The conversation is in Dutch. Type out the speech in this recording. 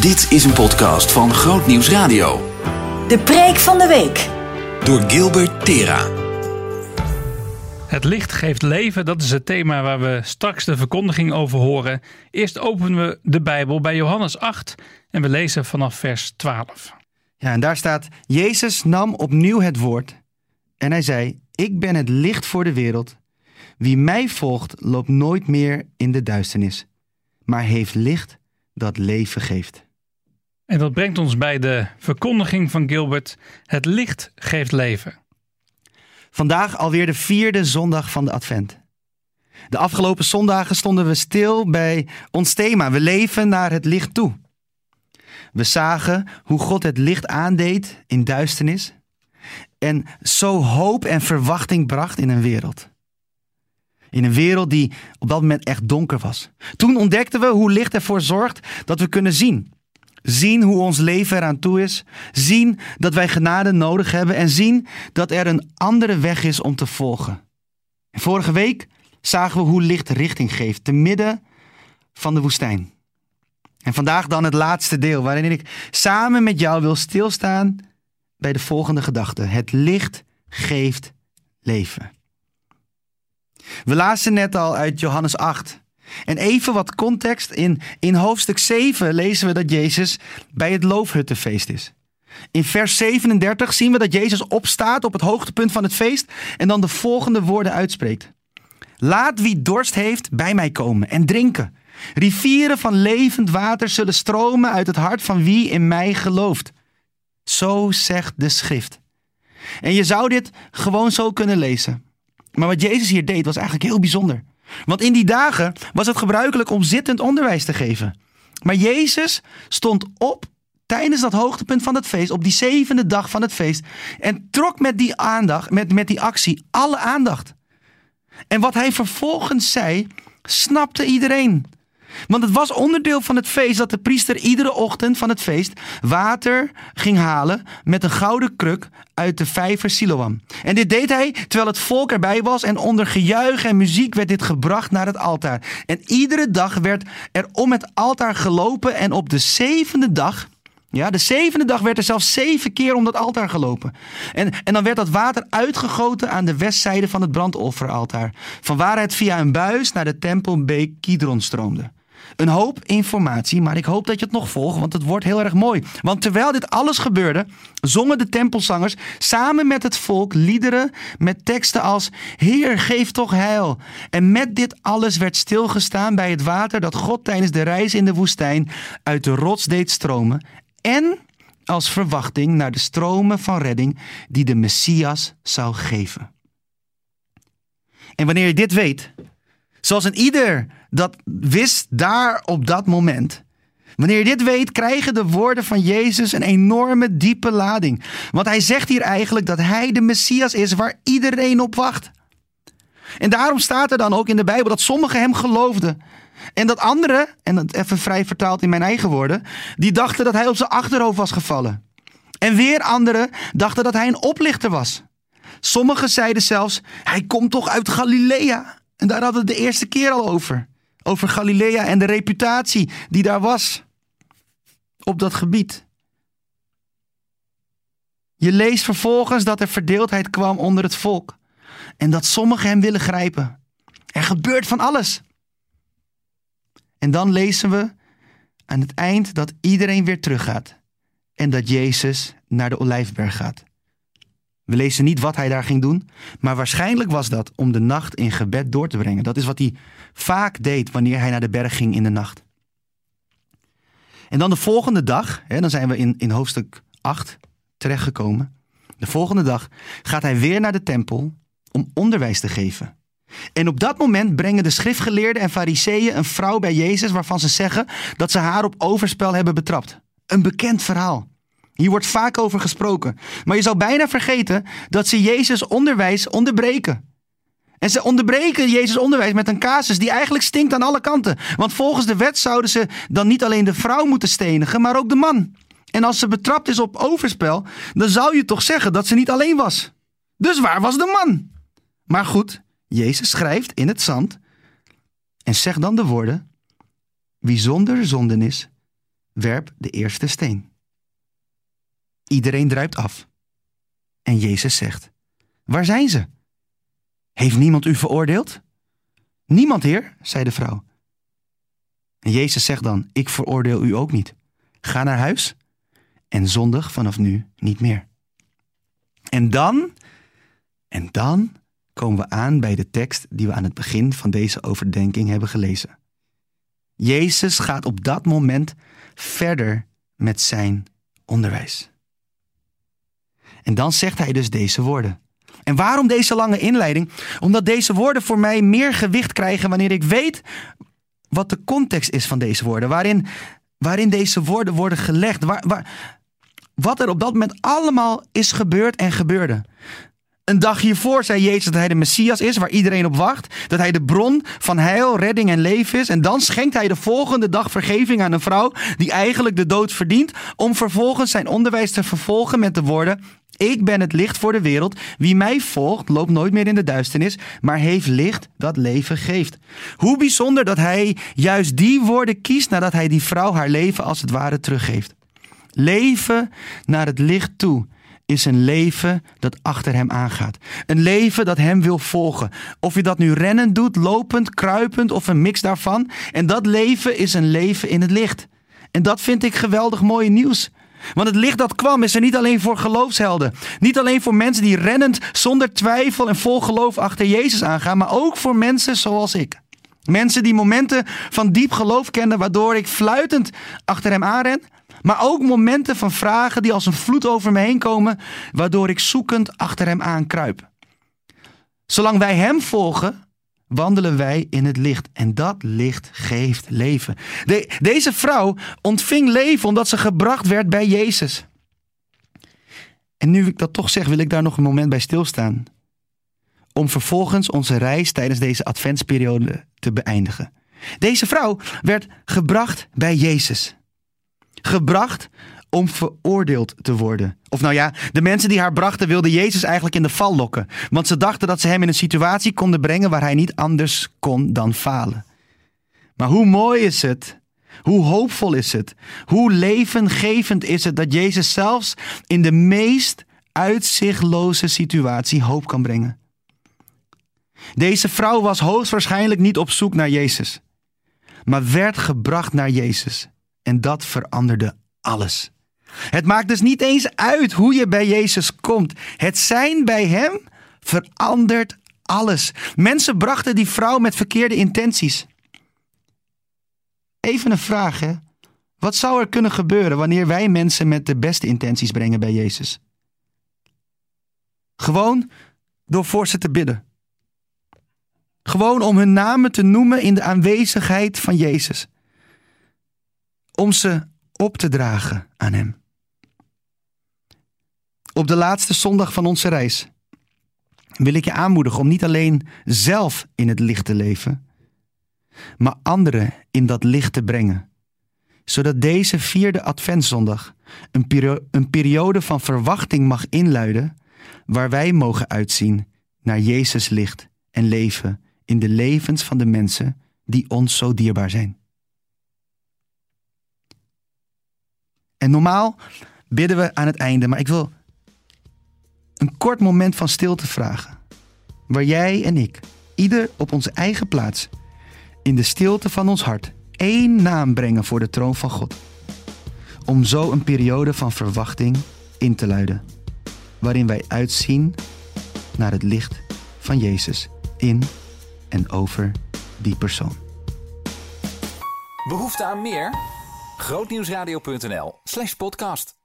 Dit is een podcast van Groot Nieuws Radio. De preek van de week. Door Gilbert Tera. Het licht geeft leven, dat is het thema waar we straks de verkondiging over horen. Eerst openen we de Bijbel bij Johannes 8 en we lezen vanaf vers 12. Ja, en daar staat: Jezus nam opnieuw het woord en hij zei: Ik ben het licht voor de wereld. Wie mij volgt, loopt nooit meer in de duisternis, maar heeft licht dat leven geeft. En dat brengt ons bij de verkondiging van Gilbert: Het licht geeft leven. Vandaag alweer de vierde zondag van de Advent. De afgelopen zondagen stonden we stil bij ons thema. We leven naar het licht toe. We zagen hoe God het licht aandeed in duisternis en zo hoop en verwachting bracht in een wereld. In een wereld die op dat moment echt donker was. Toen ontdekten we hoe licht ervoor zorgt dat we kunnen zien. Zien hoe ons leven eraan toe is. Zien dat wij genade nodig hebben. En zien dat er een andere weg is om te volgen. vorige week zagen we hoe licht richting geeft. Te midden van de woestijn. En vandaag dan het laatste deel. Waarin ik samen met jou wil stilstaan bij de volgende gedachte. Het licht geeft leven. We lazen net al uit Johannes 8. En even wat context. In, in hoofdstuk 7 lezen we dat Jezus bij het loofhuttenfeest is. In vers 37 zien we dat Jezus opstaat op het hoogtepunt van het feest en dan de volgende woorden uitspreekt. Laat wie dorst heeft bij mij komen en drinken. Rivieren van levend water zullen stromen uit het hart van wie in mij gelooft. Zo zegt de schrift. En je zou dit gewoon zo kunnen lezen. Maar wat Jezus hier deed was eigenlijk heel bijzonder. Want in die dagen was het gebruikelijk om zittend onderwijs te geven. Maar Jezus stond op tijdens dat hoogtepunt van het feest, op die zevende dag van het feest, en trok met die aandacht, met, met die actie, alle aandacht. En wat hij vervolgens zei, snapte iedereen. Want het was onderdeel van het feest dat de priester iedere ochtend van het feest water ging halen met een gouden kruk uit de vijver Siloam. En dit deed hij terwijl het volk erbij was en onder gejuich en muziek werd dit gebracht naar het altaar. En iedere dag werd er om het altaar gelopen en op de zevende dag... Ja, de zevende dag werd er zelfs zeven keer om dat altaar gelopen. En, en dan werd dat water uitgegoten aan de westzijde van het brandofferaltaar. Van waar het via een buis naar de tempelbeek Kidron stroomde. Een hoop informatie, maar ik hoop dat je het nog volgt, want het wordt heel erg mooi. Want terwijl dit alles gebeurde, zongen de tempelzangers samen met het volk liederen met teksten als Heer, geef toch heil. En met dit alles werd stilgestaan bij het water dat God tijdens de reis in de woestijn uit de rots deed stromen. En als verwachting naar de stromen van redding die de Messias zou geven. En wanneer je dit weet, zoals een ieder dat wist daar op dat moment. Wanneer je dit weet, krijgen de woorden van Jezus een enorme diepe lading. Want hij zegt hier eigenlijk dat hij de Messias is waar iedereen op wacht. En daarom staat er dan ook in de Bijbel dat sommigen hem geloofden. En dat anderen, en dat even vrij vertaald in mijn eigen woorden, die dachten dat hij op zijn achterhoofd was gevallen. En weer anderen dachten dat hij een oplichter was. Sommigen zeiden zelfs, hij komt toch uit Galilea. En daar hadden we het de eerste keer al over. Over Galilea en de reputatie die daar was op dat gebied. Je leest vervolgens dat er verdeeldheid kwam onder het volk en dat sommigen hem willen grijpen. Er gebeurt van alles. En dan lezen we aan het eind dat iedereen weer teruggaat en dat Jezus naar de Olijfberg gaat. We lezen niet wat hij daar ging doen, maar waarschijnlijk was dat om de nacht in gebed door te brengen. Dat is wat hij vaak deed wanneer hij naar de berg ging in de nacht. En dan de volgende dag, hè, dan zijn we in, in hoofdstuk 8 terechtgekomen. De volgende dag gaat hij weer naar de tempel om onderwijs te geven. En op dat moment brengen de schriftgeleerden en fariseeën een vrouw bij Jezus waarvan ze zeggen dat ze haar op overspel hebben betrapt. Een bekend verhaal. Hier wordt vaak over gesproken. Maar je zou bijna vergeten dat ze Jezus onderwijs onderbreken. En ze onderbreken Jezus onderwijs met een casus die eigenlijk stinkt aan alle kanten. Want volgens de wet zouden ze dan niet alleen de vrouw moeten stenigen, maar ook de man. En als ze betrapt is op overspel, dan zou je toch zeggen dat ze niet alleen was. Dus waar was de man? Maar goed, Jezus schrijft in het zand en zegt dan de woorden: Wie zonder zonden is, werp de eerste steen. Iedereen druipt af. En Jezus zegt: Waar zijn ze? Heeft niemand u veroordeeld? Niemand, heer, zei de vrouw. En Jezus zegt dan: Ik veroordeel u ook niet. Ga naar huis en zondig vanaf nu niet meer. En dan, en dan komen we aan bij de tekst die we aan het begin van deze overdenking hebben gelezen. Jezus gaat op dat moment verder met zijn onderwijs. En dan zegt hij dus deze woorden. En waarom deze lange inleiding? Omdat deze woorden voor mij meer gewicht krijgen wanneer ik weet wat de context is van deze woorden. Waarin, waarin deze woorden worden gelegd. Waar, wat er op dat moment allemaal is gebeurd en gebeurde. Een dag hiervoor zei Jezus dat hij de Messias is, waar iedereen op wacht. Dat hij de bron van heil, redding en leven is. En dan schenkt hij de volgende dag vergeving aan een vrouw die eigenlijk de dood verdient. Om vervolgens zijn onderwijs te vervolgen met de woorden: Ik ben het licht voor de wereld. Wie mij volgt, loopt nooit meer in de duisternis, maar heeft licht dat leven geeft. Hoe bijzonder dat hij juist die woorden kiest nadat hij die vrouw haar leven als het ware teruggeeft. Leven naar het licht toe is een leven dat achter hem aangaat. Een leven dat hem wil volgen. Of je dat nu rennend doet, lopend, kruipend of een mix daarvan. En dat leven is een leven in het licht. En dat vind ik geweldig mooie nieuws. Want het licht dat kwam is er niet alleen voor geloofshelden. Niet alleen voor mensen die rennend zonder twijfel en vol geloof achter Jezus aangaan. Maar ook voor mensen zoals ik. Mensen die momenten van diep geloof kennen waardoor ik fluitend achter hem aanren maar ook momenten van vragen die als een vloed over me heen komen, waardoor ik zoekend achter hem aankruip. Zolang wij hem volgen, wandelen wij in het licht. En dat licht geeft leven. deze vrouw ontving leven omdat ze gebracht werd bij Jezus. En nu ik dat toch zeg, wil ik daar nog een moment bij stilstaan. Om vervolgens onze reis tijdens deze adventsperiode te beëindigen. Deze vrouw werd gebracht bij Jezus gebracht om veroordeeld te worden. Of nou ja, de mensen die haar brachten wilden Jezus eigenlijk in de val lokken. Want ze dachten dat ze hem in een situatie konden brengen waar hij niet anders kon dan falen. Maar hoe mooi is het, hoe hoopvol is het, hoe levengevend is het dat Jezus zelfs in de meest uitzichtloze situatie hoop kan brengen. Deze vrouw was hoogstwaarschijnlijk niet op zoek naar Jezus, maar werd gebracht naar Jezus. En dat veranderde alles. Het maakt dus niet eens uit hoe je bij Jezus komt. Het zijn bij Hem verandert alles. Mensen brachten die vrouw met verkeerde intenties. Even een vraag, hè? Wat zou er kunnen gebeuren wanneer wij mensen met de beste intenties brengen bij Jezus? Gewoon door voor ze te bidden. Gewoon om hun namen te noemen in de aanwezigheid van Jezus om ze op te dragen aan Hem. Op de laatste zondag van onze reis wil ik je aanmoedigen om niet alleen zelf in het licht te leven, maar anderen in dat licht te brengen. Zodat deze vierde Adventszondag een, een periode van verwachting mag inluiden, waar wij mogen uitzien naar Jezus licht en leven in de levens van de mensen die ons zo dierbaar zijn. En normaal bidden we aan het einde, maar ik wil een kort moment van stilte vragen. Waar jij en ik, ieder op onze eigen plaats, in de stilte van ons hart, één naam brengen voor de troon van God. Om zo een periode van verwachting in te luiden, waarin wij uitzien naar het licht van Jezus in en over die persoon. Behoefte aan meer? grootnieuwsradio.nl slash podcast.